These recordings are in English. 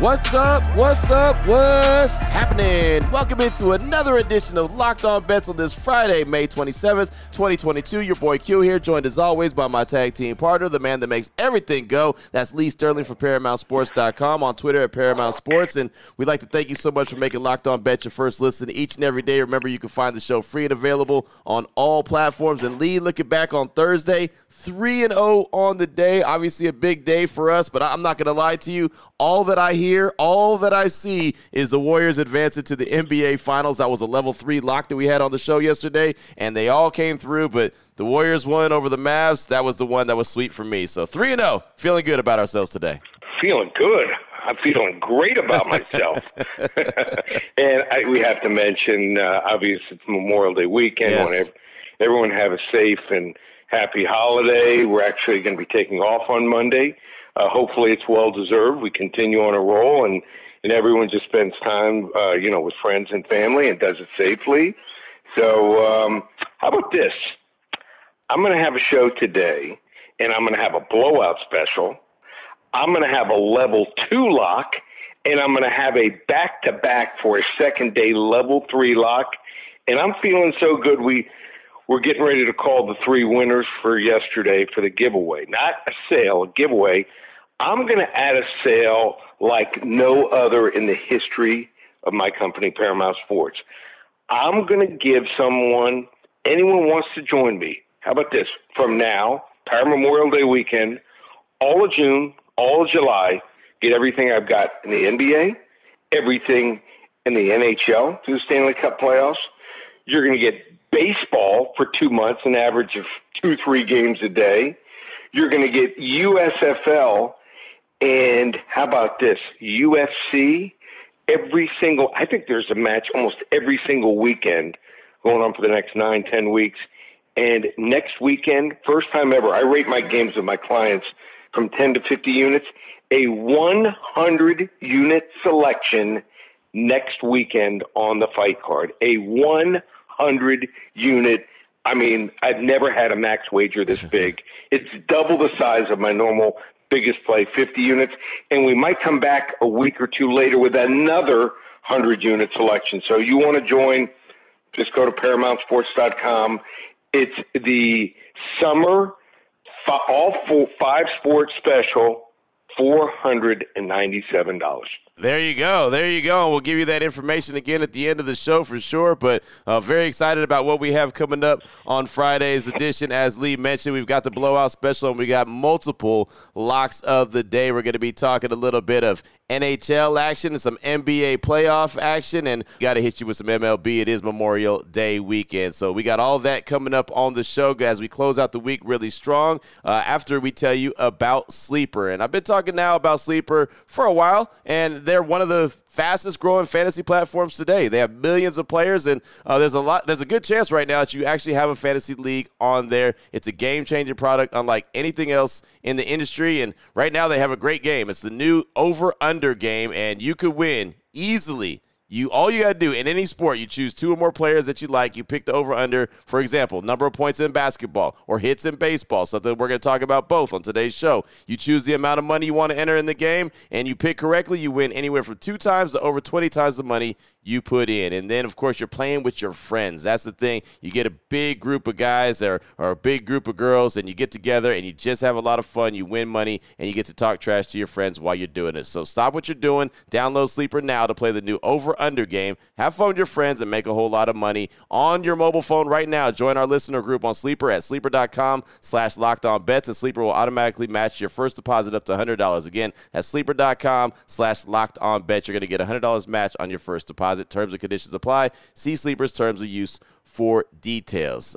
What's up? What's up? What's happening? Welcome into another edition of Locked On Bets on this Friday, May 27th, 2022. Your boy Q here, joined as always by my tag team partner, the man that makes everything go. That's Lee Sterling from ParamountSports.com on Twitter at Paramount Sports. And we'd like to thank you so much for making Locked On Bets your first listen each and every day. Remember, you can find the show free and available on all platforms. And Lee, looking back on Thursday, 3 and 0 on the day. Obviously, a big day for us, but I'm not going to lie to you. All that I hear, all that I see is the Warriors advancing to the NBA Finals. That was a level three lock that we had on the show yesterday, and they all came through, but the Warriors won over the Mavs. That was the one that was sweet for me. So 3 and 0, feeling good about ourselves today. Feeling good. I'm feeling great about myself. and I, we have to mention, uh, obviously, it's Memorial Day weekend. Yes. everyone have a safe and happy holiday. We're actually going to be taking off on Monday. Uh, hopefully, it's well deserved. We continue on a roll, and and everyone just spends time, uh, you know, with friends and family, and does it safely. So, um, how about this? I'm going to have a show today, and I'm going to have a blowout special. I'm going to have a level two lock, and I'm going to have a back to back for a second day level three lock. And I'm feeling so good. We we're getting ready to call the three winners for yesterday for the giveaway. Not a sale, a giveaway. I'm going to add a sale like no other in the history of my company, Paramount Sports. I'm going to give someone, anyone wants to join me. How about this? From now, Power Memorial Day weekend, all of June, all of July, get everything I've got in the NBA, everything in the NHL through the Stanley Cup playoffs. You're going to get baseball for two months, an average of two, three games a day. You're going to get USFL and how about this? UFC every single, I think there's a match almost every single weekend going on for the next nine, ten weeks. And next weekend, first time ever, I rate my games with my clients from 10 to 50 units, a 100 unit selection next weekend on the fight card. A 100 unit. I mean, I've never had a max wager this big. It's double the size of my normal biggest play, 50 units, and we might come back a week or two later with another 100 unit selection. So you want to join, just go to ParamountSports.com. It's the summer all five sports special, $497. There you go. There you go. And we'll give you that information again at the end of the show for sure. But uh, very excited about what we have coming up on Friday's edition. As Lee mentioned, we've got the blowout special and we got multiple locks of the day. We're going to be talking a little bit of NHL action and some NBA playoff action. And got to hit you with some MLB. It is Memorial Day weekend. So we got all that coming up on the show as we close out the week really strong uh, after we tell you about Sleeper. And I've been talking now about Sleeper for a while. And they're one of the fastest growing fantasy platforms today. They have millions of players, and uh, there's a lot. There's a good chance right now that you actually have a fantasy league on there. It's a game changing product, unlike anything else in the industry. And right now they have a great game. It's the new over under game, and you could win easily you all you got to do in any sport, you choose two or more players that you like. You pick the over under. For example, number of points in basketball or hits in baseball. Something we're going to talk about both on today's show. You choose the amount of money you want to enter in the game, and you pick correctly. You win anywhere from two times to over twenty times the money you put in. And then, of course, you're playing with your friends. That's the thing. You get a big group of guys or, or a big group of girls, and you get together and you just have a lot of fun. You win money, and you get to talk trash to your friends while you're doing it. So stop what you're doing. Download Sleeper now to play the new over under game. Have fun with your friends and make a whole lot of money on your mobile phone right now. Join our listener group on Sleeper at sleeper.com slash locked on bets, and Sleeper will automatically match your first deposit up to $100. Again, at sleeper.com slash locked on bets. You're going to get a $100 match on your first deposit. Terms and conditions apply. See Sleeper's terms of use for details.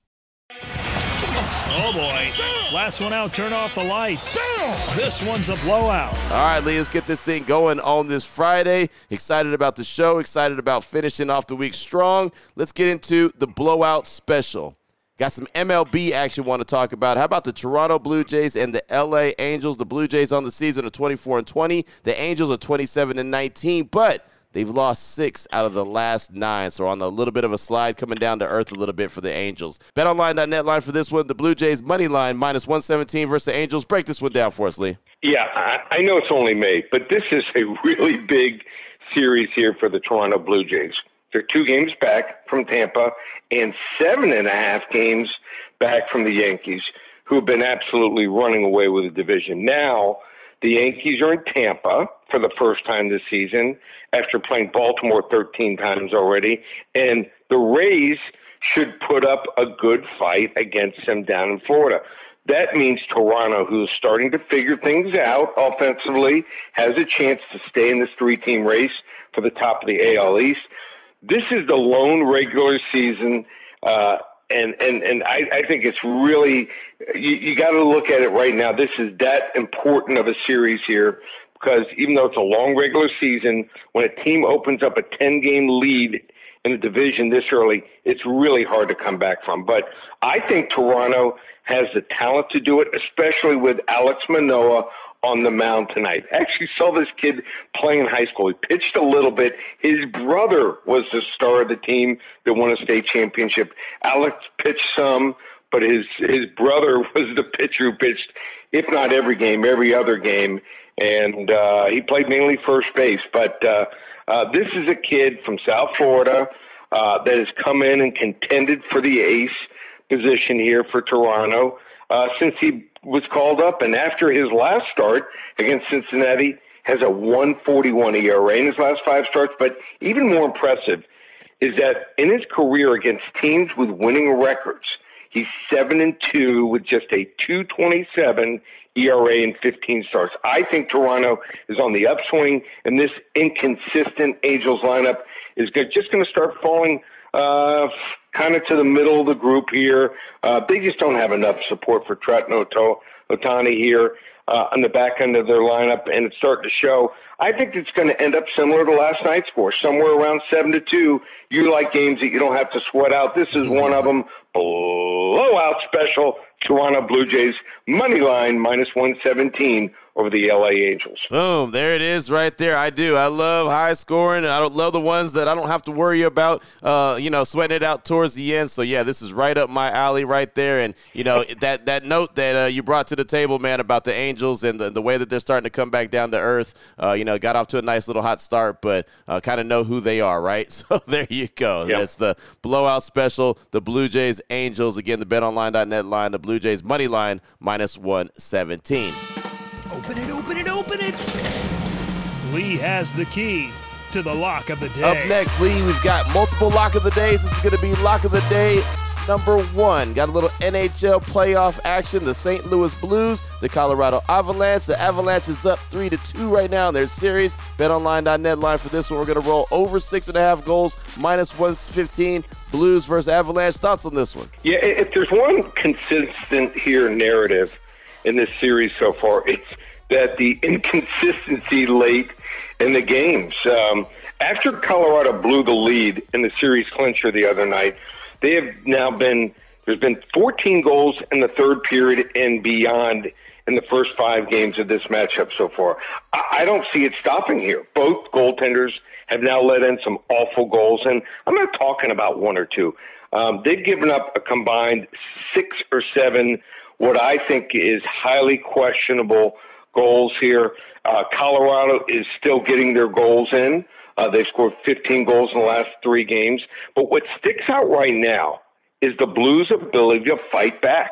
Oh boy. Last one out, turn off the lights. This one's a blowout. All right, Lee, let's get this thing going on this Friday. Excited about the show, excited about finishing off the week strong. Let's get into the blowout special. Got some MLB action want to talk about. How about the Toronto Blue Jays and the LA Angels? The Blue Jays on the season are 24 and 20. The Angels are 27 and 19, but They've lost six out of the last nine, so on a little bit of a slide coming down to earth a little bit for the Angels. BetOnline.net line for this one: the Blue Jays money line minus 117 versus the Angels. Break this one down for us, Lee. Yeah, I, I know it's only May, but this is a really big series here for the Toronto Blue Jays. They're two games back from Tampa and seven and a half games back from the Yankees, who have been absolutely running away with the division. Now, the Yankees are in Tampa for the first time this season after playing Baltimore 13 times already. And the Rays should put up a good fight against them down in Florida. That means Toronto, who's starting to figure things out offensively, has a chance to stay in this three team race for the top of the AL East. This is the lone regular season. Uh, and and and I, I think it's really you, you got to look at it right now. This is that important of a series here because even though it's a long regular season, when a team opens up a 10 game lead in the division this early, it's really hard to come back from. But I think Toronto has the talent to do it, especially with Alex Manoah on the mound tonight. Actually saw this kid playing in high school. He pitched a little bit. His brother was the star of the team that won a state championship. Alex pitched some, but his his brother was the pitcher who pitched, if not every game, every other game and uh, he played mainly first base. But uh, uh, this is a kid from South Florida uh, that has come in and contended for the ace position here for Toronto uh, since he was called up. And after his last start against Cincinnati, has a 141 ERA in his last five starts. But even more impressive is that in his career against teams with winning records, he's seven and two with just a 227 ERA in 15 starts. I think Toronto is on the upswing, and this inconsistent Angels lineup is just going to start falling uh, kind of to the middle of the group here. Uh, they just don't have enough support for Trout Ohtani here uh, on the back end of their lineup, and it's starting to show. I think it's going to end up similar to last night's score, somewhere around seven to two. You like games that you don't have to sweat out. This is one of them. Blowout special. Toronto Blue Jays money line minus 117 over the LA Angels. Boom, there it is right there. I do. I love high scoring. I don't love the ones that I don't have to worry about uh, you know, sweating it out towards the end. So yeah, this is right up my alley right there and you know, that that note that uh, you brought to the table, man, about the Angels and the, the way that they're starting to come back down to earth. Uh, you know, got off to a nice little hot start, but uh, kind of know who they are, right? So there you go. Yep. That's the blowout special, the Blue Jays Angels again, the betonline.net line, the Blue Jays money line minus 117. Open it, open it, open it. Lee has the key to the lock of the day. Up next, Lee, we've got multiple lock of the days. This is going to be lock of the day number one. Got a little NHL playoff action. The St. Louis Blues, the Colorado Avalanche. The Avalanche is up three to two right now in their series. BetOnline.net line for this one. We're going to roll over six and a half goals, minus 115. Blues versus Avalanche. Thoughts on this one? Yeah, if there's one consistent here narrative in this series so far, it's that the inconsistency late in the games. Um, after Colorado blew the lead in the series clincher the other night, they have now been there's been 14 goals in the third period and beyond in the first five games of this matchup so far. I don't see it stopping here. Both goaltenders have now let in some awful goals, and I'm not talking about one or two. Um, they've given up a combined six or seven, what I think is highly questionable goals here. Uh, Colorado is still getting their goals in. Uh, they've scored 15 goals in the last three games. But what sticks out right now is the Blues' ability to fight back.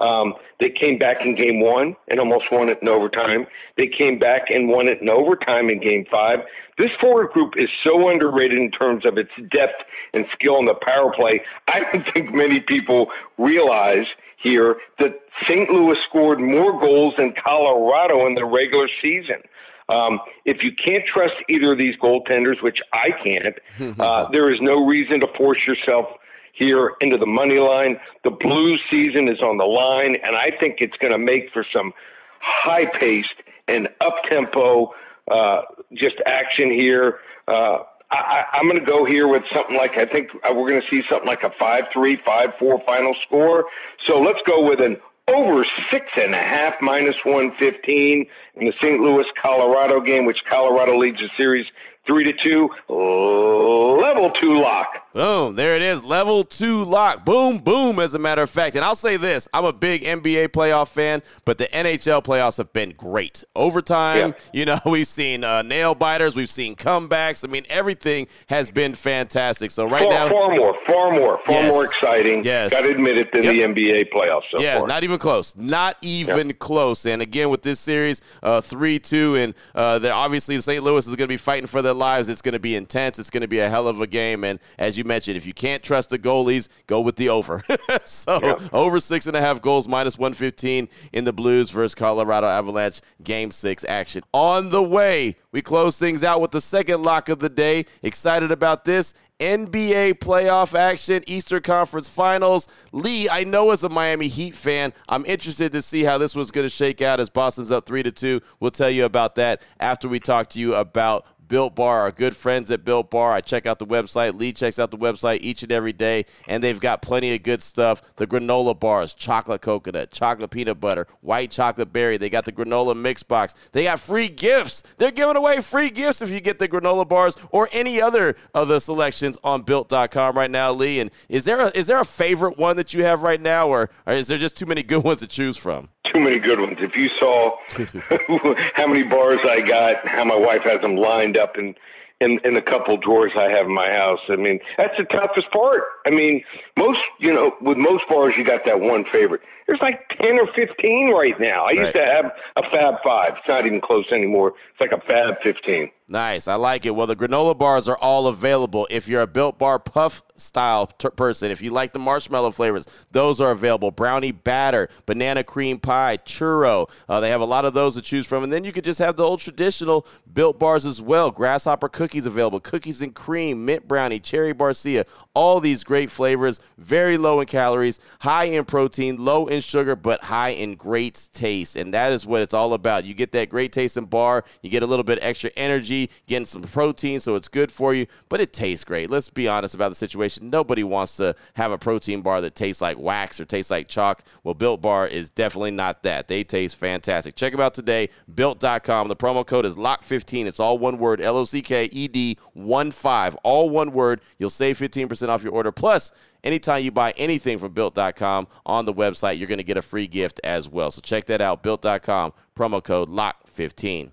Um, they came back in game one and almost won it in overtime. They came back and won it in overtime in game five. This forward group is so underrated in terms of its depth and skill in the power play. I don't think many people realize here that St. Louis scored more goals than Colorado in the regular season. Um, if you can't trust either of these goaltenders, which I can't, uh, there is no reason to force yourself here into the money line. The blue season is on the line, and I think it's going to make for some high paced and up tempo uh, just action here. Uh, I, I'm going to go here with something like I think uh, we're going to see something like a five-three, five-four final score. So let's go with an over six and a half minus 115 in the St. Louis Colorado game, which Colorado leads the series three to two. Level two lock. Boom, there it is. Level two lock. Boom, boom, as a matter of fact. And I'll say this I'm a big NBA playoff fan, but the NHL playoffs have been great. Overtime, yeah. you know, we've seen uh, nail biters, we've seen comebacks. I mean, everything has been fantastic. So, right far, now. Far more, far more, far yes. more exciting. Yes. Got to admit it than yep. the NBA playoffs so yeah, far. not even close. Not even yep. close. And again, with this series, uh, 3 2, and uh, obviously St. Louis is going to be fighting for their lives. It's going to be intense. It's going to be a hell of a game. And as you mentioned, if you can't trust the goalies, go with the over. so yeah. over six and a half goals, minus 115 in the Blues versus Colorado Avalanche game six action. On the way, we close things out with the second lock of the day. Excited about this. NBA playoff action, Eastern Conference Finals. Lee, I know as a Miami Heat fan, I'm interested to see how this was going to shake out as Boston's up 3 to 2. We'll tell you about that after we talk to you about Built Bar, our good friends at Built Bar. I check out the website. Lee checks out the website each and every day, and they've got plenty of good stuff. The granola bars, chocolate coconut, chocolate peanut butter, white chocolate berry. They got the granola mix box. They got free gifts. They're giving away free gifts if you get the granola bars or any other of the selections on built.com right now, Lee. And is there a, is there a favorite one that you have right now, or, or is there just too many good ones to choose from? Too many good ones. If you saw how many bars I got, how my wife has them lined up in in in a couple drawers I have in my house. I mean, that's the toughest part. I mean, most you know, with most bars you got that one favorite. There's like ten or fifteen right now. I right. used to have a Fab Five. It's not even close anymore. It's like a Fab Fifteen. Nice. I like it. Well, the granola bars are all available. If you're a Built Bar Puff style t- person, if you like the marshmallow flavors, those are available. Brownie batter, banana cream pie, churro. Uh, they have a lot of those to choose from. And then you could just have the old traditional Built Bars as well. Grasshopper cookies available, cookies and cream, mint brownie, cherry barcia. All these great flavors, very low in calories, high in protein, low in sugar, but high in great taste. And that is what it's all about. You get that great taste in bar, you get a little bit extra energy getting some protein, so it's good for you, but it tastes great. Let's be honest about the situation. Nobody wants to have a protein bar that tastes like wax or tastes like chalk. Well, Built Bar is definitely not that. They taste fantastic. Check them out today, built.com. The promo code is LOCK15. It's all one word, L O C K E D 1 5. All one word. You'll save 15% off your order. Plus, anytime you buy anything from built.com on the website, you're going to get a free gift as well. So check that out, built.com, promo code LOCK15.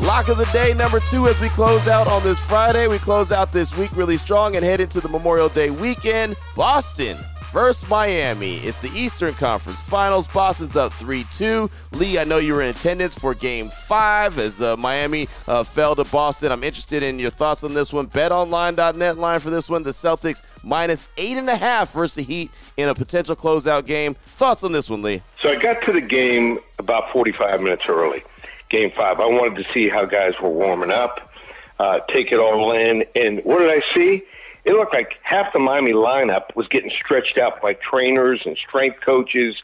Lock of the day number two as we close out on this Friday. We close out this week really strong and head into the Memorial Day weekend. Boston versus Miami. It's the Eastern Conference Finals. Boston's up 3 2. Lee, I know you were in attendance for game five as uh, Miami uh, fell to Boston. I'm interested in your thoughts on this one. BetOnline.net line for this one. The Celtics minus 8.5 versus the Heat in a potential closeout game. Thoughts on this one, Lee? So I got to the game about 45 minutes early game five. I wanted to see how guys were warming up, uh, take it all in. And what did I see? It looked like half the Miami lineup was getting stretched out by trainers and strength coaches.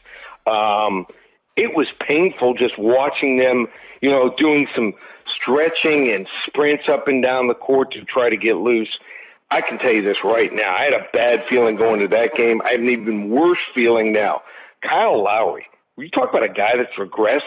Um, it was painful just watching them, you know, doing some stretching and sprints up and down the court to try to get loose. I can tell you this right now. I had a bad feeling going to that game. I have an even worse feeling now. Kyle Lowry, you talk about a guy that's regressed.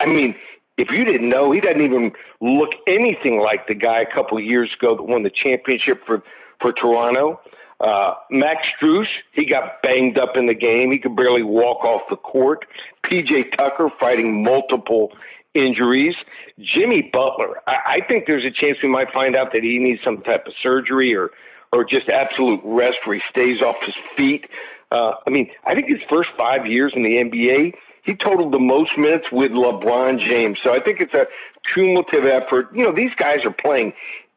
I mean, if you didn't know, he doesn't even look anything like the guy a couple years ago that won the championship for for Toronto. Uh, Max Strus, he got banged up in the game. He could barely walk off the court. PJ Tucker fighting multiple injuries. Jimmy Butler, I, I think there's a chance we might find out that he needs some type of surgery or or just absolute rest where he stays off his feet. Uh, I mean, I think his first five years in the NBA, he totaled the most minutes with LeBron James. So I think it's a cumulative effort. You know, these guys are playing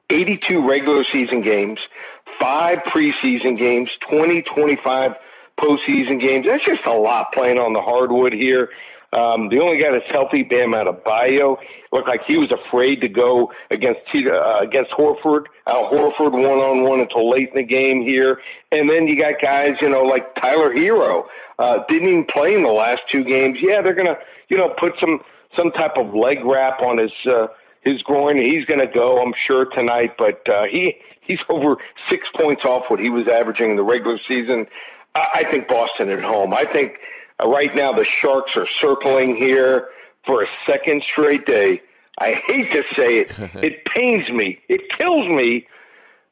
82 regular season games, five preseason games, 20, 25 postseason games. That's just a lot playing on the hardwood here. Um, the only guy that's healthy, Bam Adebayo, looked like he was afraid to go against uh, against Horford. Al Horford one on one until late in the game here, and then you got guys, you know, like Tyler Herro, uh, didn't even play in the last two games. Yeah, they're gonna, you know, put some some type of leg wrap on his uh, his groin. He's gonna go, I'm sure tonight, but uh, he he's over six points off what he was averaging in the regular season. I, I think Boston at home. I think Uh, right now, the Sharks are circling here for a second straight day. I hate to say it. it pains me. It kills me.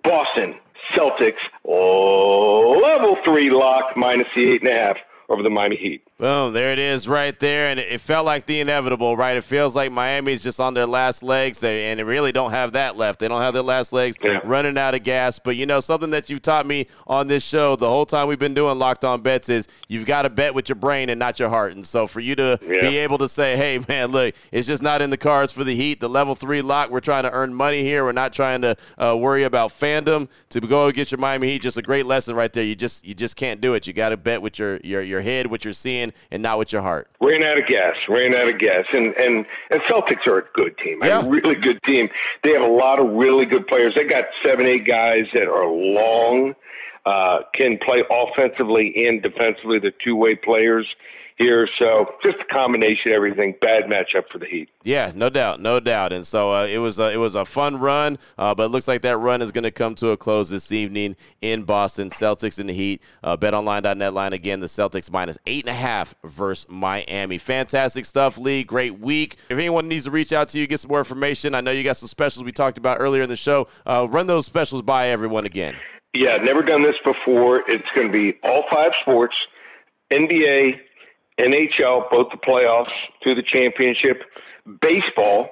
Boston Celtics, oh, level three lock minus the eight and a half over the Miami Heat. Boom, there it is right there. And it felt like the inevitable, right? It feels like Miami's just on their last legs, and they really don't have that left. They don't have their last legs yeah. running out of gas. But, you know, something that you've taught me on this show the whole time we've been doing Locked On Bets is you've got to bet with your brain and not your heart. And so for you to yeah. be able to say, hey, man, look, it's just not in the cards for the Heat, the level three lock, we're trying to earn money here. We're not trying to uh, worry about fandom. To go against your Miami Heat, just a great lesson right there. You just you just can't do it. You got to bet with your, your, your head, what you're seeing, and not with your heart. Ran out of gas. Ran out of gas. And and and Celtics are a good team. Yeah. A really good team. They have a lot of really good players. They got seven, eight guys that are long, uh, can play offensively and defensively. The two way players here. So just a combination of everything. Bad matchup for the Heat. Yeah, no doubt, no doubt. And so uh, it was a, it was a fun run, uh, but it looks like that run is going to come to a close this evening in Boston. Celtics in the Heat. Uh, BetOnline.net line again. The Celtics minus eight and a half versus Miami. Fantastic stuff, Lee. Great week. If anyone needs to reach out to you, get some more information. I know you got some specials we talked about earlier in the show. Uh, run those specials by everyone again. Yeah, never done this before. It's going to be all five sports, NBA, NHL, both the playoffs through the championship. Baseball,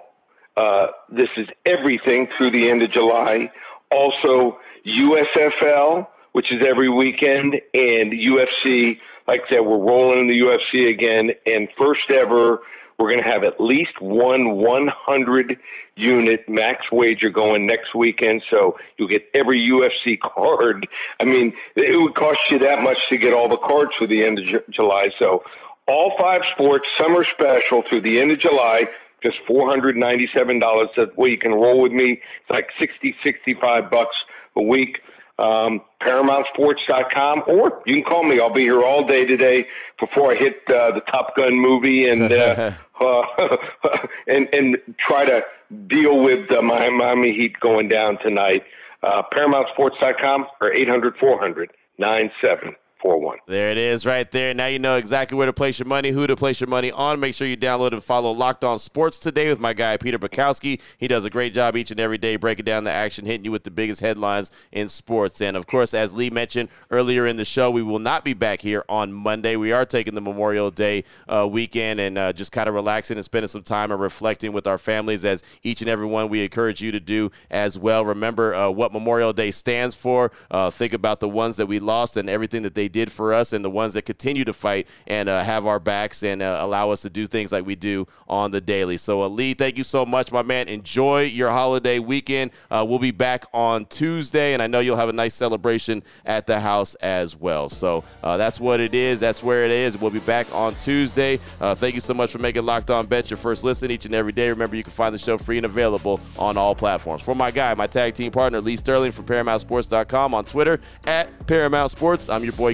uh, this is everything through the end of July. Also, USFL, which is every weekend, and UFC. Like I said, we're rolling in the UFC again, and first ever, we're going to have at least one 100 unit max wager going next weekend. So you'll get every UFC card. I mean, it would cost you that much to get all the cards for the end of July. So all five sports summer special through the end of July, just $497. That way you can roll with me. It's like 60, 65 bucks a week. Um, ParamountSports.com, or you can call me. I'll be here all day today before I hit uh, the Top Gun movie and uh, uh, and and try to deal with uh, my Miami Heat going down tonight. Uh, ParamountSports.com or 800 400 97 441. There it is right there. Now you know exactly where to place your money, who to place your money on. Make sure you download and follow Locked On Sports today with my guy, Peter Bukowski. He does a great job each and every day breaking down the action, hitting you with the biggest headlines in sports. And of course, as Lee mentioned earlier in the show, we will not be back here on Monday. We are taking the Memorial Day uh, weekend and uh, just kind of relaxing and spending some time and reflecting with our families as each and every one we encourage you to do as well. Remember uh, what Memorial Day stands for. Uh, think about the ones that we lost and everything that they did for us and the ones that continue to fight and uh, have our backs and uh, allow us to do things like we do on the daily. So, Ali, thank you so much, my man. Enjoy your holiday weekend. Uh, we'll be back on Tuesday, and I know you'll have a nice celebration at the house as well. So, uh, that's what it is. That's where it is. We'll be back on Tuesday. Uh, thank you so much for making Locked On Bet your first listen each and every day. Remember, you can find the show free and available on all platforms. For my guy, my tag team partner, Lee Sterling from ParamountSports.com on Twitter at Paramount Sports. I'm your boy